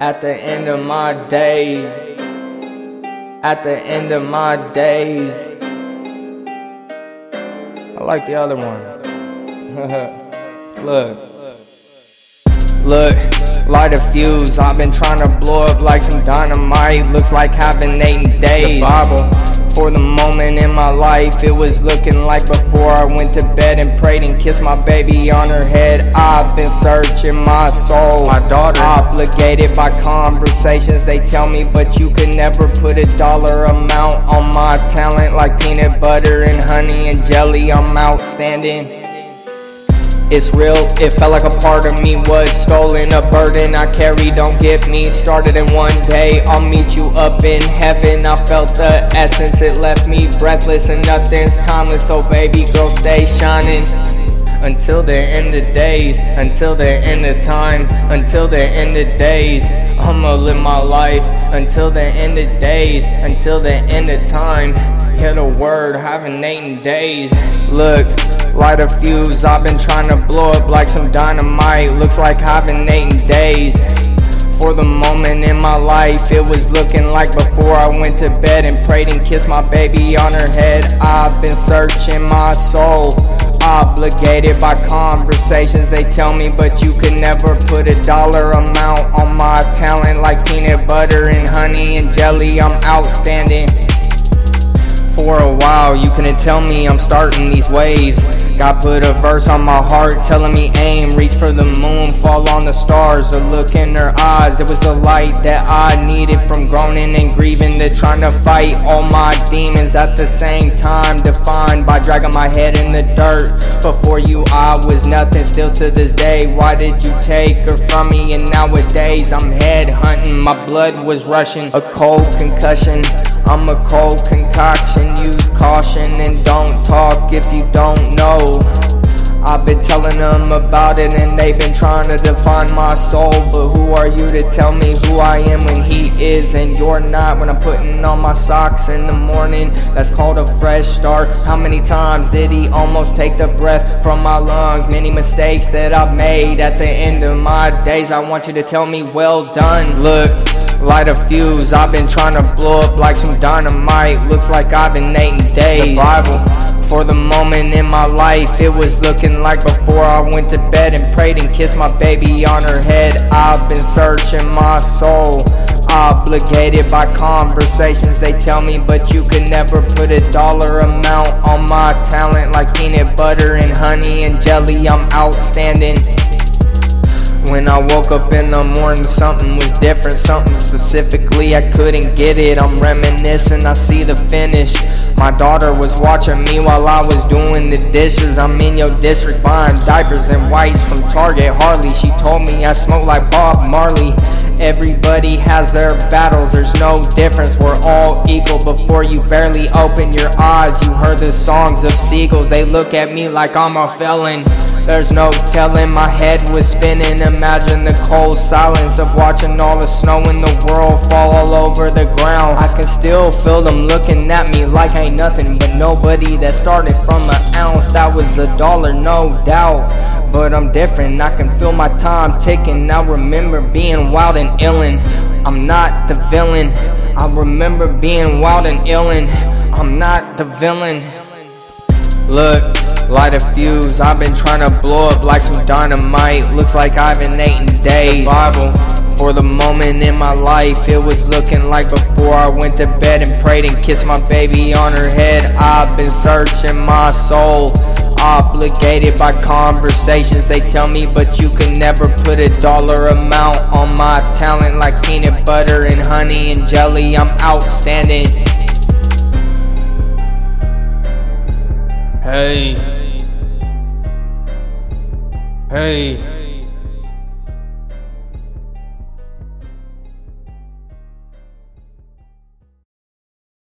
At the end of my days, at the end of my days, I like the other one. Look, look, light a fuse. I've been trying to blow up like some dynamite. Looks like having eight days. The Bible. For the moment in my life, it was looking like before I went to bed and prayed and kissed my baby on her head. I've been searching my soul, my daughter, obligated by conversations they tell me, but you can never put a dollar amount on my talent like peanut butter and honey and jelly. I'm outstanding. It's real, it felt like a part of me was stolen. A burden I carry, don't get me started. And one day I'll meet you up in heaven. I felt the essence, it left me breathless, and nothing's timeless. So, baby girl, stay shining. Until the end of days, until the end of time, until the end of days, I'ma live my life. Until the end of days, until the end of time. Hit a word, haven't eaten days. Look. Light a fuse, I've been trying to blow up like some dynamite. Looks like eating days. For the moment in my life, it was looking like before I went to bed and prayed and kissed my baby on her head. I've been searching my soul, obligated by conversations they tell me, but you could never put a dollar amount on my talent like peanut butter and honey and jelly. I'm outstanding. For a while, you couldn't tell me I'm starting these waves. God put a verse on my heart telling me aim, reach for the moon, fall on the stars, a look in her eyes. It was the light that I needed from groaning and grieving to trying to fight all my demons at the same time, defined by dragging my head in the dirt. Before you, I was nothing, still to this day. Why did you take her from me? And nowadays, I'm head hunting, my blood was rushing, a cold concussion. I'm a cold concoction, use caution and don't talk if you don't them about it and they've been trying to define my soul. But who are you to tell me who I am when he is and you're not? When I'm putting on my socks in the morning, that's called a fresh start. How many times did he almost take the breath from my lungs? Many mistakes that I've made at the end of my days. I want you to tell me, well done. Look light a fuse. I've been trying to blow up like some dynamite. Looks like I've been eating days. The Bible. For the moment in my life, it was looking like before I went to bed and prayed and kissed my baby on her head. I've been searching my soul, obligated by conversations they tell me, but you can never put a dollar amount on my talent like peanut butter and honey and jelly. I'm outstanding. When I woke up in the morning, something was different, something specifically I couldn't get it. I'm reminiscing, I see the finish. My daughter was watching me while I was doing the dishes. I'm in your district buying diapers and whites from Target. Harley, she told me I smoke like Bob Marley. Everybody has their battles, there's no difference. We're all equal before you barely open your eyes. You heard the songs of seagulls, they look at me like I'm a felon. There's no telling, my head was spinning. Imagine the cold silence of watching all the snow in the world fall all over the ground. I can still feel them looking at me like ain't nothing but nobody that started from an ounce. That was a dollar, no doubt. But I'm different, I can feel my time ticking. I remember being wild and illin'. I'm not the villain. I remember being wild and illin'. I'm not the villain. Look, light a fuse. I've been trying to blow up like some dynamite. Looks like I've been eating days. Bible. For the moment in my life, it was looking like before I went to bed and prayed and kissed my baby on her head. I've been searching my soul, obligated by conversations they tell me, but you can never put a dollar amount on my talent like peanut butter and honey and jelly. I'm outstanding. Hey. Hey.